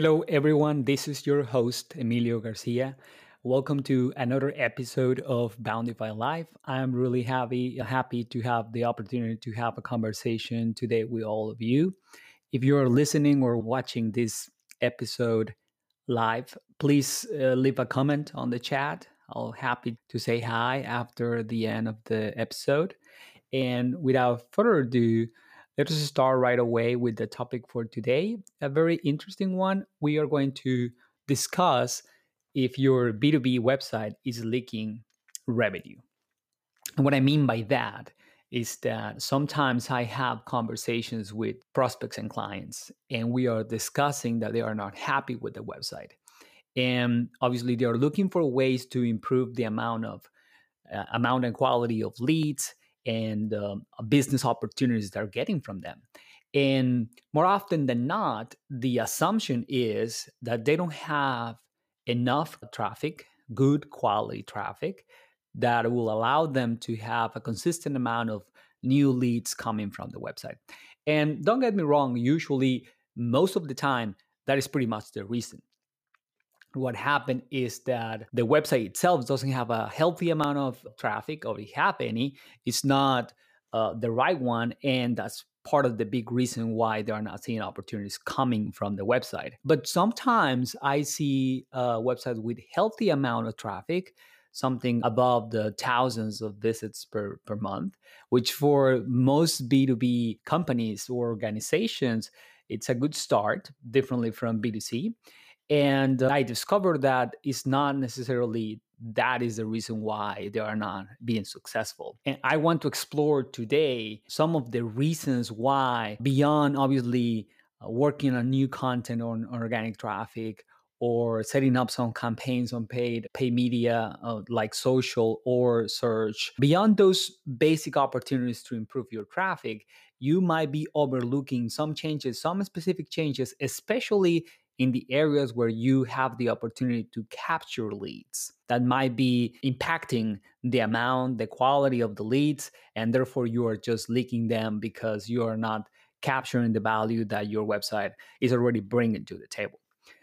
Hello, everyone. This is your host, Emilio Garcia. Welcome to another episode of Bountify Life. I'm really happy happy to have the opportunity to have a conversation today with all of you. If you're listening or watching this episode live, please uh, leave a comment on the chat. I'll happy to say hi after the end of the episode. And without further ado, let us start right away with the topic for today. A very interesting one. We are going to discuss if your B2B website is leaking revenue. And what I mean by that is that sometimes I have conversations with prospects and clients, and we are discussing that they are not happy with the website. And obviously, they are looking for ways to improve the amount of uh, amount and quality of leads and um, business opportunities they're getting from them. And more often than not, the assumption is that they don't have enough traffic, good quality traffic, that will allow them to have a consistent amount of new leads coming from the website. And don't get me wrong, usually, most of the time, that is pretty much the reason what happened is that the website itself doesn't have a healthy amount of traffic or if have any. It's not uh, the right one and that's part of the big reason why they are not seeing opportunities coming from the website. But sometimes i see uh, websites with healthy amount of traffic something above the thousands of visits per, per month which for most b2b companies or organizations it's a good start differently from b2c and I discovered that it's not necessarily that is the reason why they are not being successful. And I want to explore today some of the reasons why, beyond obviously uh, working on new content on, organic traffic or setting up some campaigns on paid pay media uh, like social or search beyond those basic opportunities to improve your traffic you might be overlooking some changes some specific changes especially in the areas where you have the opportunity to capture leads that might be impacting the amount, the quality of the leads, and therefore you are just leaking them because you are not capturing the value that your website is already bringing to the table.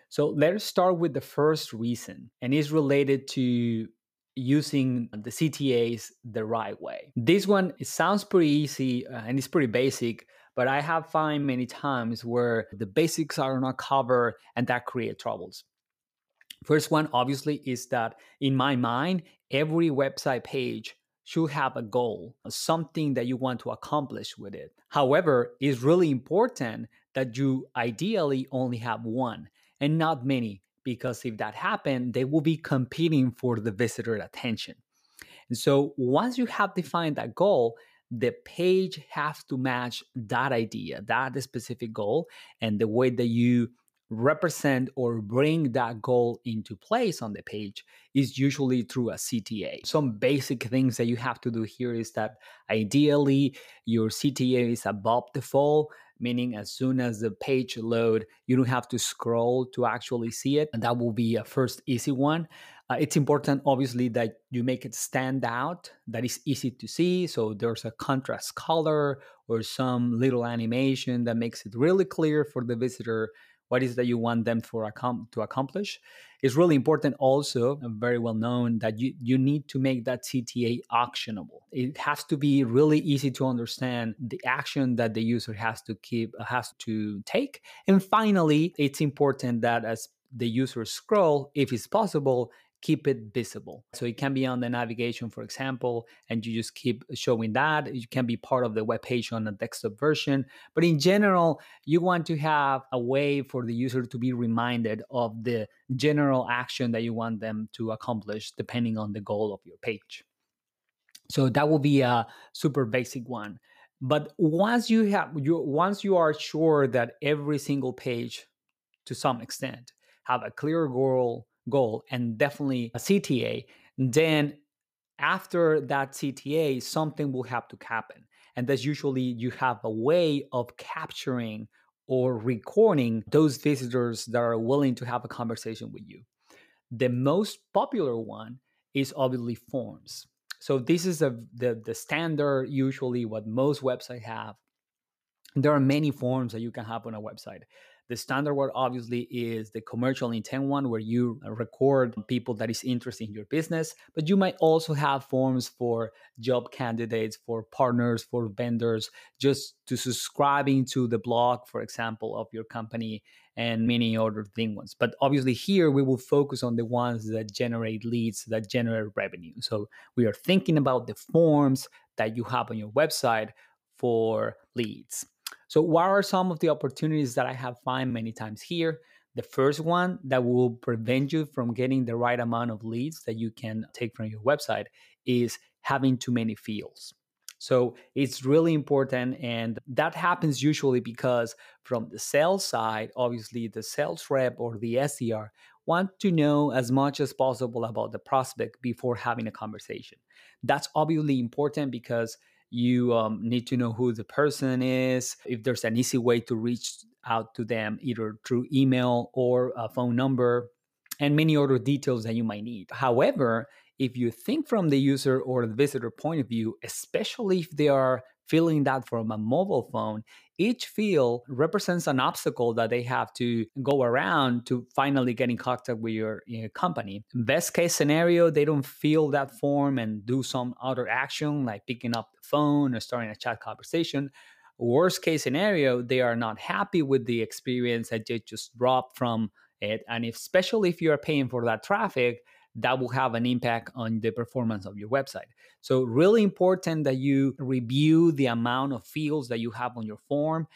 So let's start with the first reason, and it's related to using the CTAs the right way. This one it sounds pretty easy uh, and it's pretty basic, but I have found many times where the basics are not covered and that create troubles. First one, obviously, is that in my mind, every website page should have a goal, something that you want to accomplish with it. However, it's really important that you ideally only have one and not many, because if that happens, they will be competing for the visitor attention. And so once you have defined that goal, the page has to match that idea, that specific goal, and the way that you represent or bring that goal into place on the page is usually through a CTA. Some basic things that you have to do here is that ideally your CTA is above the fold, meaning as soon as the page load, you don't have to scroll to actually see it. And that will be a first easy one. Uh, it's important, obviously, that you make it stand out, that is easy to see. So there's a contrast color or some little animation that makes it really clear for the visitor what is that you want them for to accomplish. It's really important also uh, very well known that you, you need to make that cta actionable. It has to be really easy to understand the action that the user has to keep uh, has to take. And finally it's important that as the user scroll if it's possible keep it visible. So it can be on the navigation, for example, and you just keep showing that. You can be part of the web page on a desktop version. But in general, you want to have a way for the user to be reminded of the general action that you want them to accomplish depending on the goal of your page. So that will be a super basic one. But once you have you once you are sure that every single page to some extent have a clear goal goal and definitely a CTA, then after that CTA, something will have to happen. And that's usually you have a way of capturing or recording those visitors that are willing to have a conversation with you. The most popular one is obviously forms. So this is a, the, the standard, usually what most websites have. there are many forms that you can have on a website. The standard one obviously is the commercial intent one where you record people that is interested in your business, but you might also have forms for job candidates, for partners, for vendors, just to subscribing to the blog, for example, of your company and many other thing ones. But obviously here we will focus on the ones that generate leads, that generate revenue. So we are thinking about the forms that you have on your website for leads. So, what are some of the opportunities that I have found many times here? The first one that will prevent you from getting the right amount of leads that you can take from your website is having too many fields. So it's really important. And that happens usually because from the sales side, obviously the sales rep or the SDR want to know as much as possible about the prospect before having a conversation. That's obviously important because you um, need to know who the person is, if there's an easy way to reach out to them, either through email or a phone number, and many other details that you might need. However, if you think from the user or the visitor point of view, especially if they are filling that from a mobile phone, each field represents an obstacle that they have to go around to finally get in contact with your, your, company. Best case scenario, they don't fill that form and do some other action like picking up the phone or starting a chat conversation. Worst case scenario, they are not happy with the experience that they just dropped from it. And if, especially if you are paying for that traffic, that will have an impact on the performance of your website. So, really important that you review the amount of fields that you have on your form.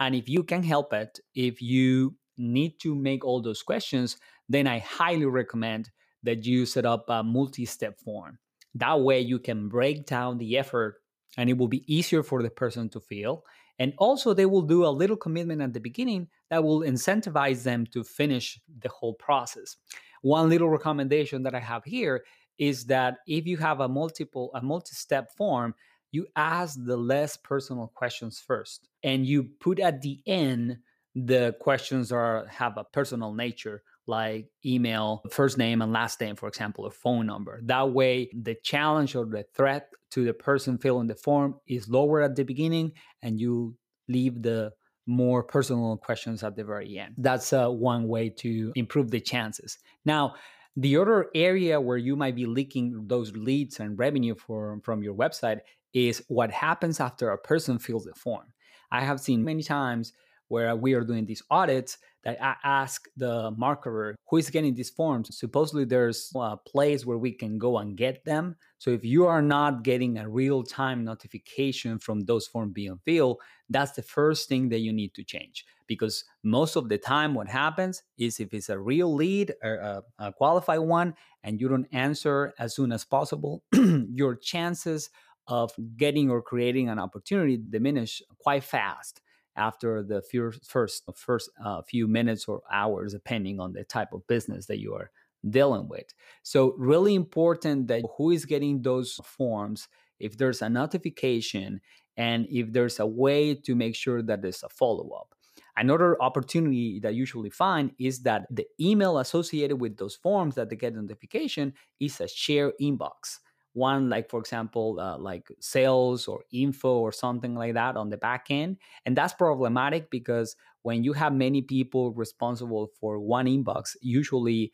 And if you can help it, if you need to make all those questions, then I highly recommend that you set up a multi step form. That way, you can break down the effort and it will be easier for the person to feel. And also, they will do a little commitment at the beginning that will incentivize them to finish the whole process. One little recommendation that I have here is that if you have a multiple, a multi-step form, you ask the less personal questions first, and you put at the end the questions are have a personal nature like email, first name and last name, for example, or phone number. That way, the challenge or the threat to the person filling the form is lower at the beginning, and you leave the more personal questions at the very end. That's uh, one way to improve the chances. Now, the other area where you might be leaking those leads and revenue for, from your website is what happens after a person fills the form. I have seen many times where we are doing these audits that I ask the marketer who is getting these forms. Supposedly, there's a place where we can go and get them. So if you are not getting a real time notification from those forms being filled, that's the first thing that you need to change. Because most of the time, what happens is if it's a real lead or a, a qualified one and you don't answer as soon as possible, your chances of getting or creating an opportunity diminish quite fast after the first first, first uh, few minutes or hours, depending on the type of business that you are dealing with. So, really important that who is getting those forms, if there's a notification, and if there's a way to make sure that there's a follow up. Another opportunity that I usually find is that the email associated with those forms that they get notification is a share inbox one like for example uh, like sales or info or something like that on the back end and that's problematic because when you have many people responsible for one inbox usually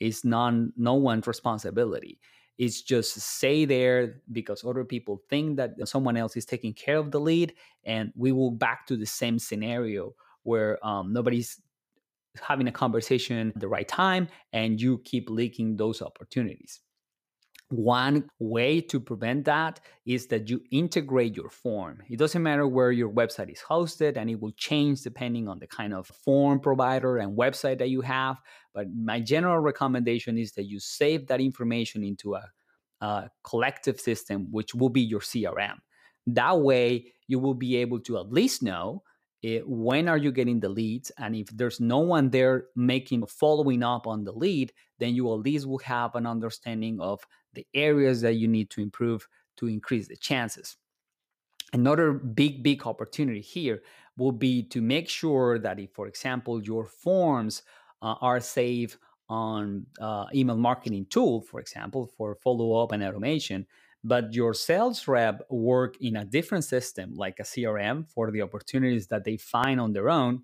it's non no one's responsibility. It's just stay there because other people think that someone else is taking care of the lead and we will back to the same scenario where um, nobody's having a conversation at the right time and you keep leaking those opportunities one way to prevent that is that you integrate your form. It doesn't matter where your website is hosted, and it will change depending on the kind of form provider and website that you have. But my general recommendation is that you save that information into a, a collective system, which will be your CRM. That way, you will be able to at least know it, when are you getting the leads and if there's no one there making following up on the lead then you at least will have an understanding of the areas that you need to improve to increase the chances. Another big big opportunity here will be to make sure that if for example your forms uh, are saved on uh, email marketing tool for example for follow-up and automation but your sales rep work in a different system like a crm for the opportunities that they find on their own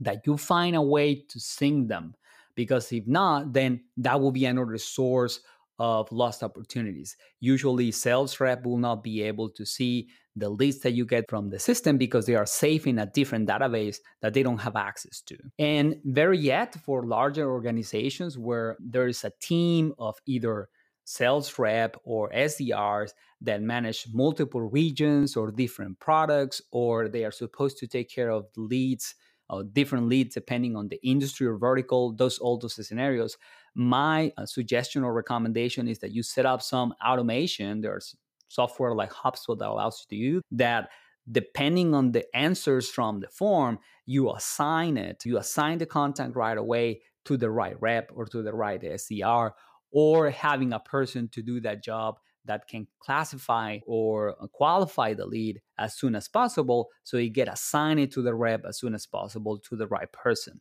that you find a way to sync them. Because if not then that will be another source of lost opportunities usually sales rep will not be able to see the leads that you get from the system because they are safe in a different database that they don't have access to. And very yet for larger organizations where there is a team of either sales rep or SDRs that manage multiple regions or different products, or they are supposed to take care of leads or different leads depending on the industry or vertical, those all those scenarios. My uh, suggestion or recommendation is that you set up some automation. There's software like HubSpot that allows you to use that depending on the answers from the form, you assign it, you assign the content right away to the right rep or to the right SDR, or having a person to do that job that can classify or qualify the lead as soon as possible so you get assigned to the rep as soon as possible to the right person.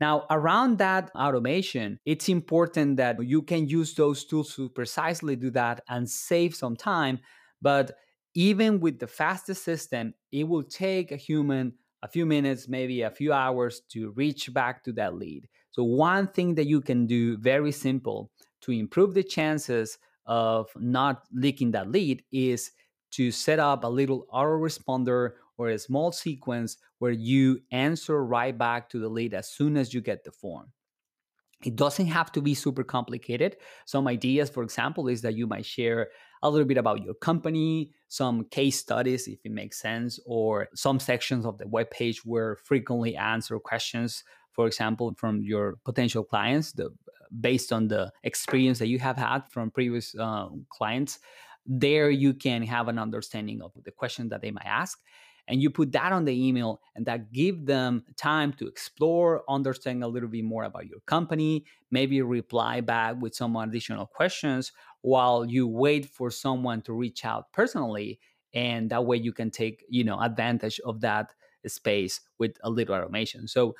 Now, around that automation, it's important that you can use those tools to precisely do that and save some time. But even with the fastest system, it will take a human a few minutes, maybe a few hours to reach back to that lead. So, one thing that you can do very simple to improve the chances of not leaking that lead is to set up a little autoresponder or a small sequence where you answer right back to the lead as soon as you get the form. It doesn't have to be super complicated. Some ideas, for example, is that you might share a little bit about your company, some case studies, if it makes sense, or some sections of the webpage where frequently answer questions, for example, from your potential clients, the, based on the experience that you have had from previous uh, clients. There, you can have an understanding of the question that they might ask and you put that on the email and that give them time to explore understand a little bit more about your company maybe reply back with some additional questions while you wait for someone to reach out personally and that way you can take you know advantage of that space with a little automation. So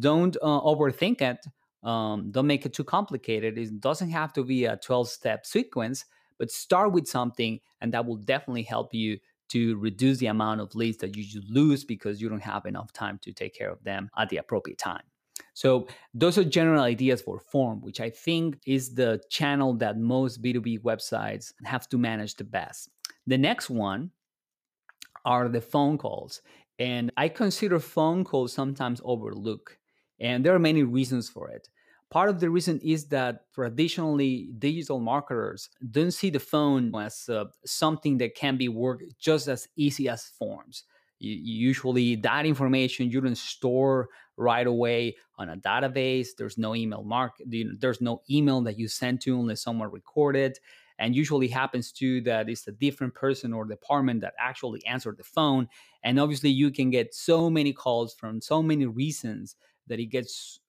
don't uh, overthink it um, don't make it too complicated. It doesn't have to be a 12 step sequence but start with something and that will definitely help you to reduce the amount of leads that you lose because you don't have enough time to take care of them at the appropriate time. So, those are general ideas for form, which I think is the channel that most B2B websites have to manage the best. The next one are the phone calls. And I consider phone calls sometimes overlooked. And there are many reasons for it. Part of the reason is that traditionally digital marketers don't see the phone as uh, something that can be worked just as easy as forms. Usually, that information you don't store right away on a database. There's no email mark. There's no email that you send to unless someone recorded. And usually happens too that it's a different person or department that actually answered the phone. And obviously, you can get so many calls from so many reasons that it gets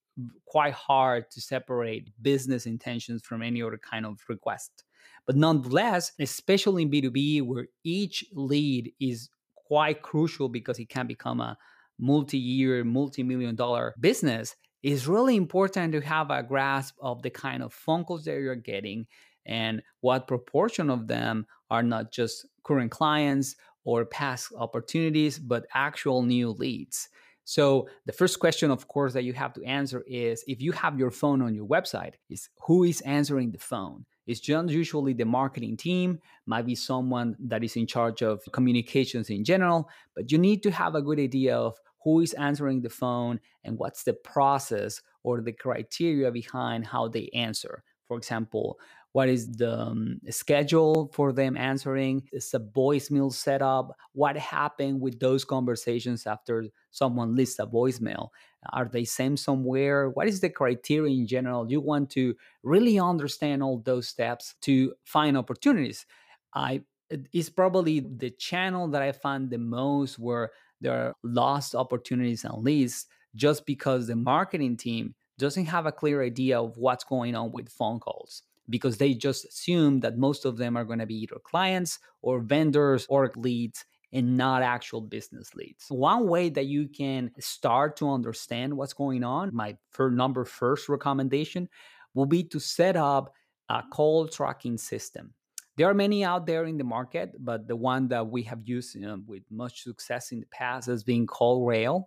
quite hard to separate business intentions from any other kind of request. But nonetheless, especially in B2B, where each lead is quite crucial because it can become a multi year, multi million dollar business, it's really important to have a grasp of the kind of phone calls that you're getting and what proportion of them are not just current clients or past opportunities, but actual new leads. So the first question, of course, that you have to answer is if you have your phone on your website, is who is answering the phone? It's just usually the marketing team, might be someone that is in charge of communications in general, but you need to have a good idea of who is answering the phone and what's the process or the criteria behind how they answer. For example, what is the um, schedule for them answering? Is a voicemail setup what happened with those conversations after someone leaves a voicemail? Are they sent somewhere? What is the criteria in general? You want to really understand all those steps to find opportunities. I it's probably the channel that i find the most where there are lost opportunities and leads just because the marketing team doesn't have a clear idea of what's going on with phone calls because they just assume that most of them are going to be either clients or vendors or leads and not actual business leads. One way that you can start to understand what's going on, my for number first recommendation will be to set up a call tracking system. There are many out there in the market, but the one that we have used you know, with much success in the past has been CallRail.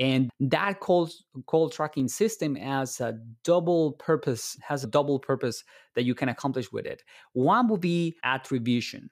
And that call, call tracking system has a double purpose, has a double purpose that you can accomplish with it. One would be attribution,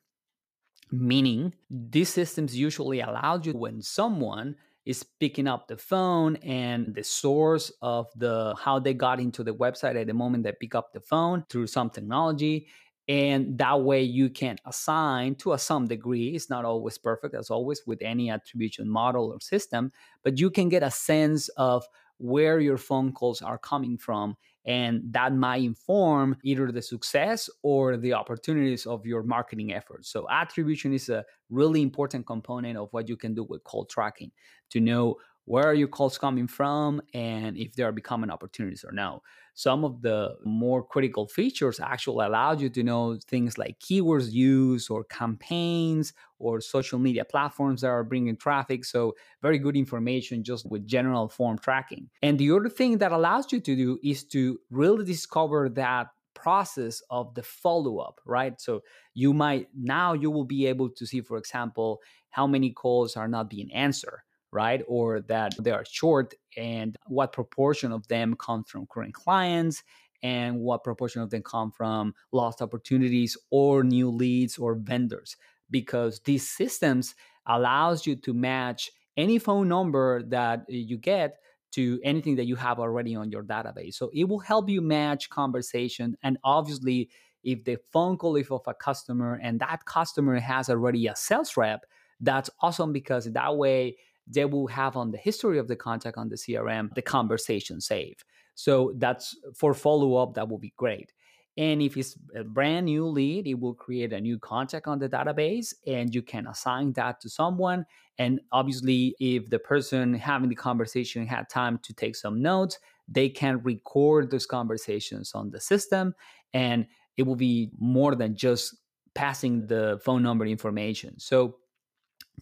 meaning these systems usually allow you when someone is picking up the phone and the source of the how they got into the website at the moment they pick up the phone through some technology and that way you can assign to a some degree it's not always perfect as always with any attribution model or system but you can get a sense of where your phone calls are coming from and that might inform either the success or the opportunities of your marketing efforts. So attribution is a really important component of what you can do with call tracking to know where are your calls coming from and if they are becoming opportunities or no some of the more critical features actually allow you to know things like keywords used or campaigns or social media platforms that are bringing traffic. So very good information just with general form tracking. And the other thing that allows you to do is to really discover that process of the follow up, right? So you might now you will be able to see, for example, how many calls are not being answered right? Or that they are short and what proportion of them come from current clients and what proportion of them come from lost opportunities or new leads or vendors because these systems allows you to match any phone number that you get to anything that you have already on your database. So it will help you match conversation and obviously if the phone call is of a customer and that customer has already a sales rep, that's awesome because that way they will have on the history of the contact on the CRM the conversation saved. So that's for follow up, that will be great. And if it's a brand new lead, it will create a new contact on the database and you can assign that to someone. And obviously, if the person having the conversation had time to take some notes, they can record those conversations on the system and it will be more than just passing the phone number information. So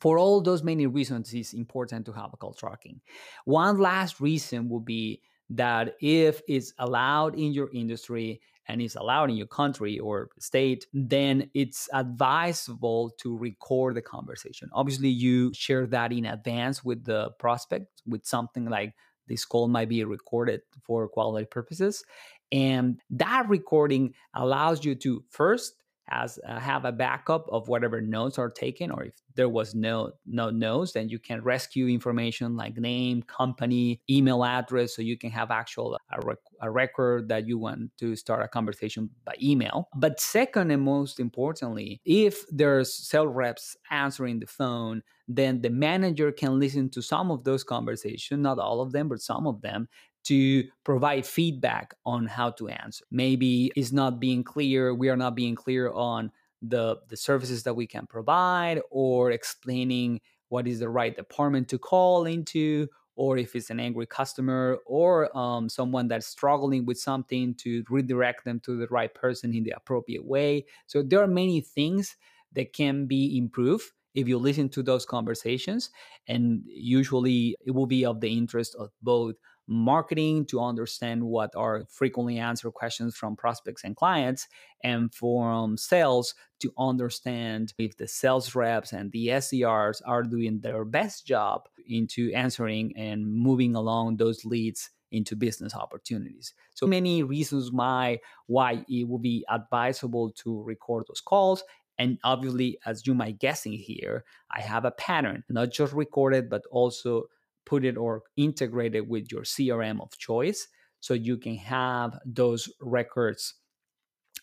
for all those many reasons, it's important to have a call tracking. One last reason would be that if it's allowed in your industry and is allowed in your country or state, then it's advisable to record the conversation. Obviously, you share that in advance with the prospect with something like this call might be recorded for quality purposes. And that recording allows you to first as uh, have a backup of whatever notes are taken or if there was no no notes then you can rescue information like name company email address so you can have actual a, rec- a record that you want to start a conversation by email but second and most importantly if there's sales reps answering the phone then the manager can listen to some of those conversations not all of them but some of them to provide feedback on how to answer. Maybe it's not being clear, we are not being clear on the the services that we can provide or explaining what is the right department to call into or if it's an angry customer or um, someone that's struggling with something to redirect them to the right person in the appropriate way. So there are many things that can be improved if you listen to those conversations and usually it will be of the interest of both marketing to understand what are frequently answered questions from prospects and clients, and from sales to understand if the sales reps and the SDRs are doing their best job into answering and moving along those leads into business opportunities. So many reasons why why it would be advisable to record those calls. And obviously, as you might guessing here, I have a pattern, not just recorded, but also put it or integrate it with your CRM of choice so you can have those records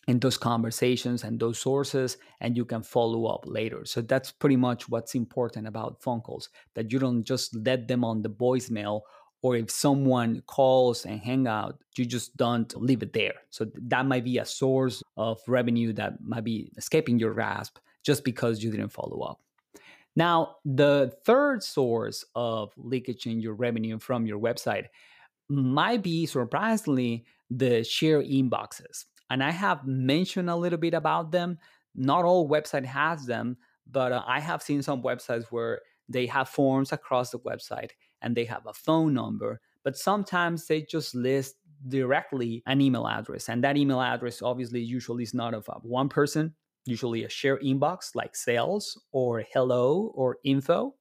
and those conversations and those sources and you can follow up later. So that's pretty much what's important about phone calls that you don't just let them on the voicemail or if someone calls and hang out you just don't leave it there. So that might be a source of revenue that might be escaping your grasp just because you didn't follow up. Now, the third source of leakage in your revenue from your website might be surprisingly the share inboxes. And I have mentioned a little bit about them. Not all website has them, but uh, I have seen some websites where they have forms across the website and they have a phone number, but sometimes they just list directly an email address. And that email address obviously usually is not of one person, usually a share inbox like sales or hello or info.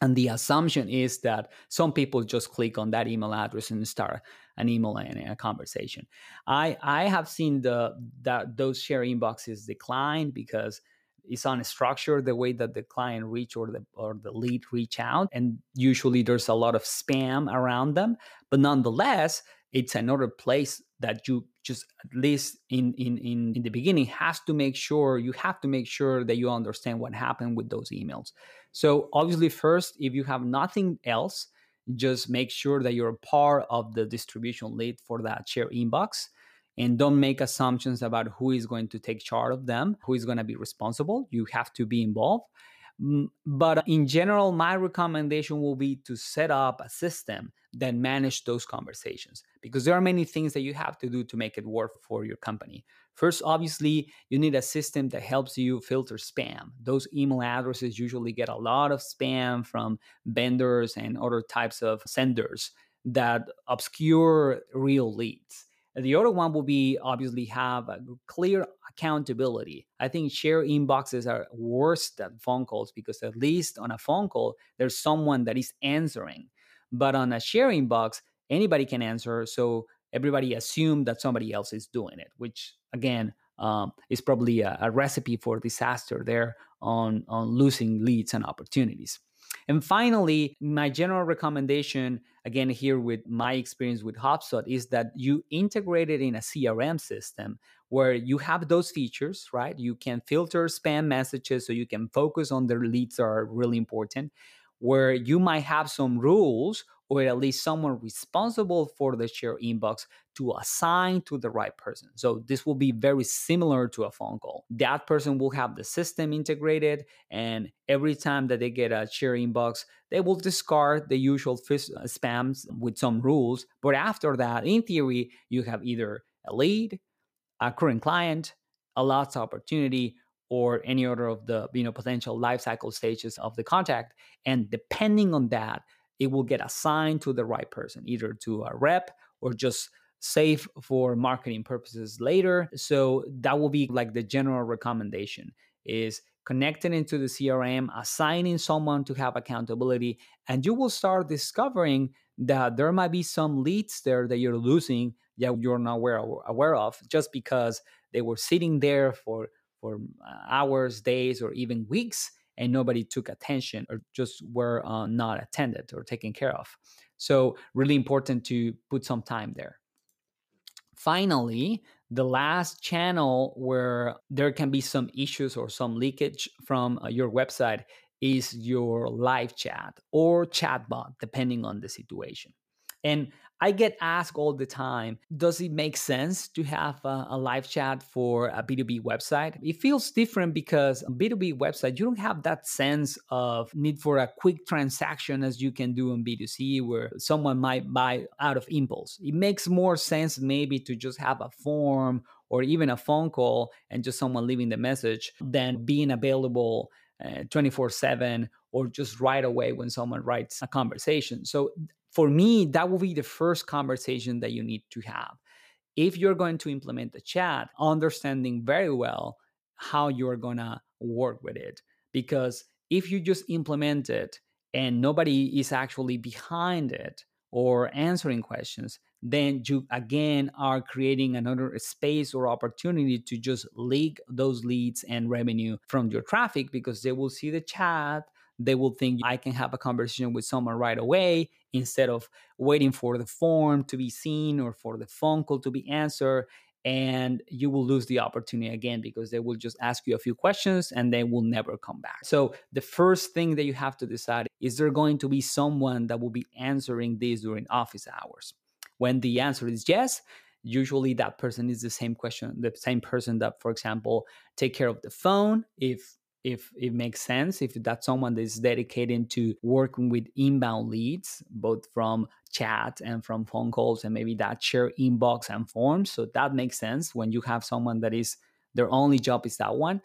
And the assumption is that some people just click on that email address and start an email and a conversation. I I have seen the that those share inboxes decline because it's unstructured the way that the client reach or the or the lead reach out and usually there's a lot of spam around them but nonetheless it's another place that you just at least in, in in in the beginning has to make sure you have to make sure that you understand what happened with those emails so obviously first if you have nothing else just make sure that you're part of the distribution lead for that share inbox and don't make assumptions about who is going to take charge of them, who is going to be responsible. You have to be involved. But in general, my recommendation will be to set up a system that manage those conversations because there are many things that you have to do to make it work for your company. First, obviously, you need a system that helps you filter spam. Those email addresses usually get a lot of spam from vendors and other types of senders that obscure real leads. The other one will be obviously have a clear accountability. I think share inboxes are worse than phone calls because at least on a phone call, there's someone that is answering. But on a share inbox, anybody can answer. So everybody assume that somebody else is doing it, which again um, is probably a, a recipe for disaster there on, on losing leads and opportunities. And finally, my general recommendation, again, here with my experience with HubSpot, is that you integrate it in a CRM system where you have those features, right? You can filter spam messages so you can focus on the leads that are really important, where you might have some rules or at least someone responsible for the share inbox to assign to the right person. So this will be very similar to a phone call. That person will have the system integrated, and every time that they get a share inbox, they will discard the usual uh, spams with some rules. But after that, in theory, you have either a lead, a current client, a lots opportunity, or any other of the you know potential life cycle stages of the contact. And depending on that, it will get assigned to the right person, either to a rep or just save for marketing purposes later. So that will be like the general recommendation is connecting into the CRM, assigning someone to have accountability, and you will start discovering that there might be some leads there that you're losing that you're not aware, aware of just because they were sitting there for for uh, hours, days, or even weeks and nobody took attention or just were uh, not attended or taken care of. So, really important to put some time there. Finally, the last channel where there can be some issues or some leakage from uh, your website is your live chat or chatbot, depending on the situation. And I get asked all the time Does it make sense to have a, a, live chat for a B2B website? It feels different because B2B website, you don't have that sense of need for a quick transaction as you can do in B2C, where someone might buy out of impulse. It makes more sense maybe to just have a form or even a phone call and just someone leaving the message than being available uh, 24 7 or just right away when someone writes a conversation. So for me, that will be the first conversation that you need to have. If you're going to implement the chat, understanding very well how you're going to work with it. Because if you just implement it and nobody is actually behind it or answering questions, then you again are creating another space or opportunity to just leak those leads and revenue from your traffic because they will see the chat they will think I can have a conversation with someone right away instead of waiting for the form to be seen or for the phone call to be answered. And you will lose the opportunity again because they will just ask you a few questions and they will never come back. So, the first thing that you have to decide is there going to be someone that will be answering this during office hours? When the answer is yes, usually that person is the same question the same person that for example take care of the phone if if it makes sense if that's someone that is dedicated to working with inbound leads both from chat and from phone calls and maybe that share inbox and forms. So that makes sense when you have someone that is their only job is that one.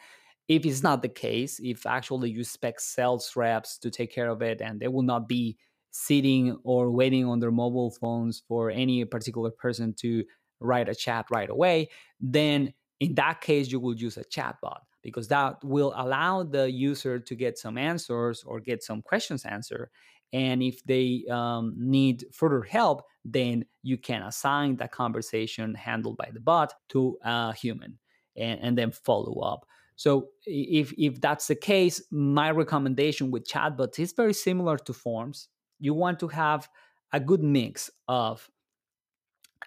If it's not the case if actually you expect sales reps to take care of it and they will not be sitting or waiting on their mobile phones for any particular person to write a chat right away then in that case, you will use a chatbot because that will allow the user to get some answers or get some questions answered. And if they um, need further help, then you can assign that conversation handled by the bot to a human and, and then follow up. So if if that's the case, my recommendation with chatbots is very similar to forms. You want to have a good mix of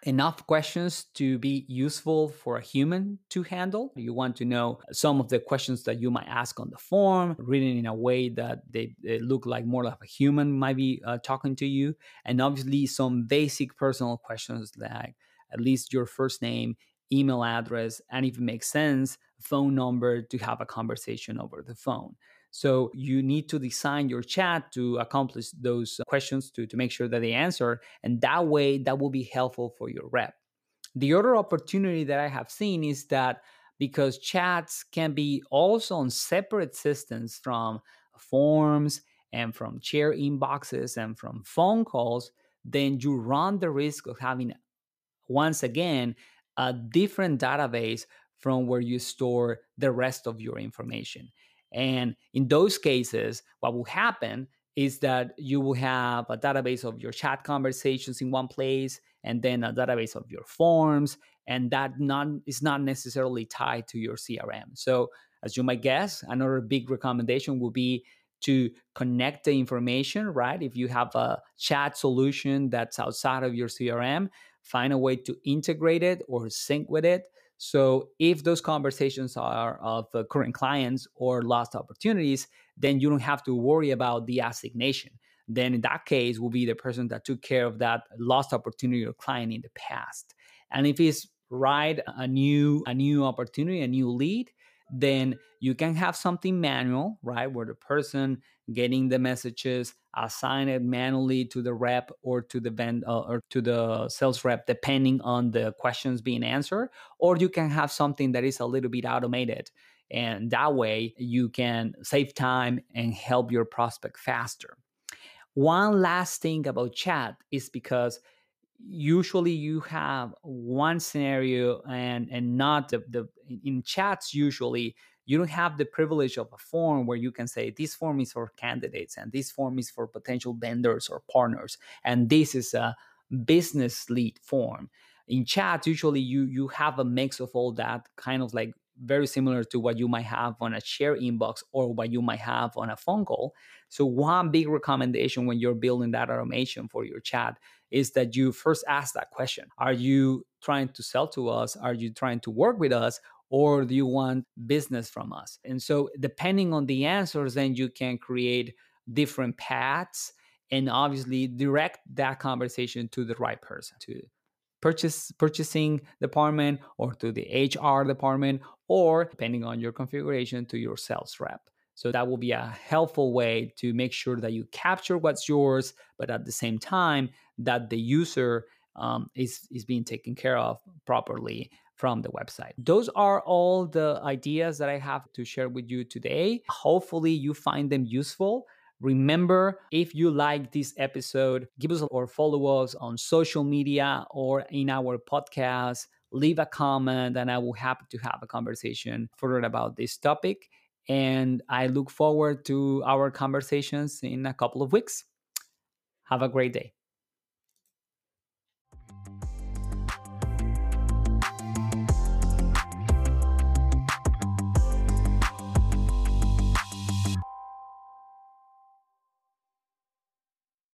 enough questions to be useful for a human to handle. You want to know some of the questions that you might ask on the form, written in a way that they, they look like more like a human might be uh, talking to you. And obviously, some basic personal questions like at least your first name, email address, and if it makes sense, phone number to have a conversation over the phone. So you need to design your chat to accomplish those uh, questions to, to make sure that they answer. And that way, that will be helpful for your rep. The other opportunity that I have seen is that because chats can be also on separate systems from forms and from share inboxes and from phone calls, then you run the risk of having, once again, a different database from where you store the rest of your information. And in those cases, what will happen is that you will have a database of your chat conversations in one place and then a database of your forms and that not is not necessarily tied to your crm so as you might guess another big recommendation will be to connect the information right? If you have a chat solution that's outside of your crm find a way to integrate it or sync with it so if those conversations are of uh, current clients or lost opportunities, then you don't have to worry about the assignation. Then in that case, will be the person that took care of that lost opportunity or client in the past. And if it's right a new a new opportunity, a new lead, then you can have something manual, right? Where the person getting the messages assign it manually to the rep or to the vend uh, or to the sales rep, depending on the questions being answered. Or you can have something that is a little bit automated. And that way you can save time and help your prospect faster. One last thing about chat is because usually you have one scenario and and not the, the in chats usually you don't have the privilege of a form where you can say this form is for candidates and this form is for potential vendors or partners and this is a business lead form in chats usually you you have a mix of all that kind of like very similar to what you might have on a share inbox or what you might have on a phone call. So, one big recommendation when you're building that automation for your chat is that you first ask that question Are you trying to sell to us? Are you trying to work with us? Or do you want business from us? And so, depending on the answers, then you can create different paths and obviously direct that conversation to the right person to purchase purchasing department or to the HR department or depending on your configuration to your sales rep. So that will be a helpful way to make sure that you capture what's yours, but at the same time that the user um, is is being taken care of properly from the website. Those are all the ideas that I have to share with you today. Hopefully, you find them useful. Remember, if you like this episode, give us or follow us on social media or in our podcast. Leave a comment, and I will happy to have a conversation further about this topic. And I look forward to our conversations in a couple of weeks. Have a great day.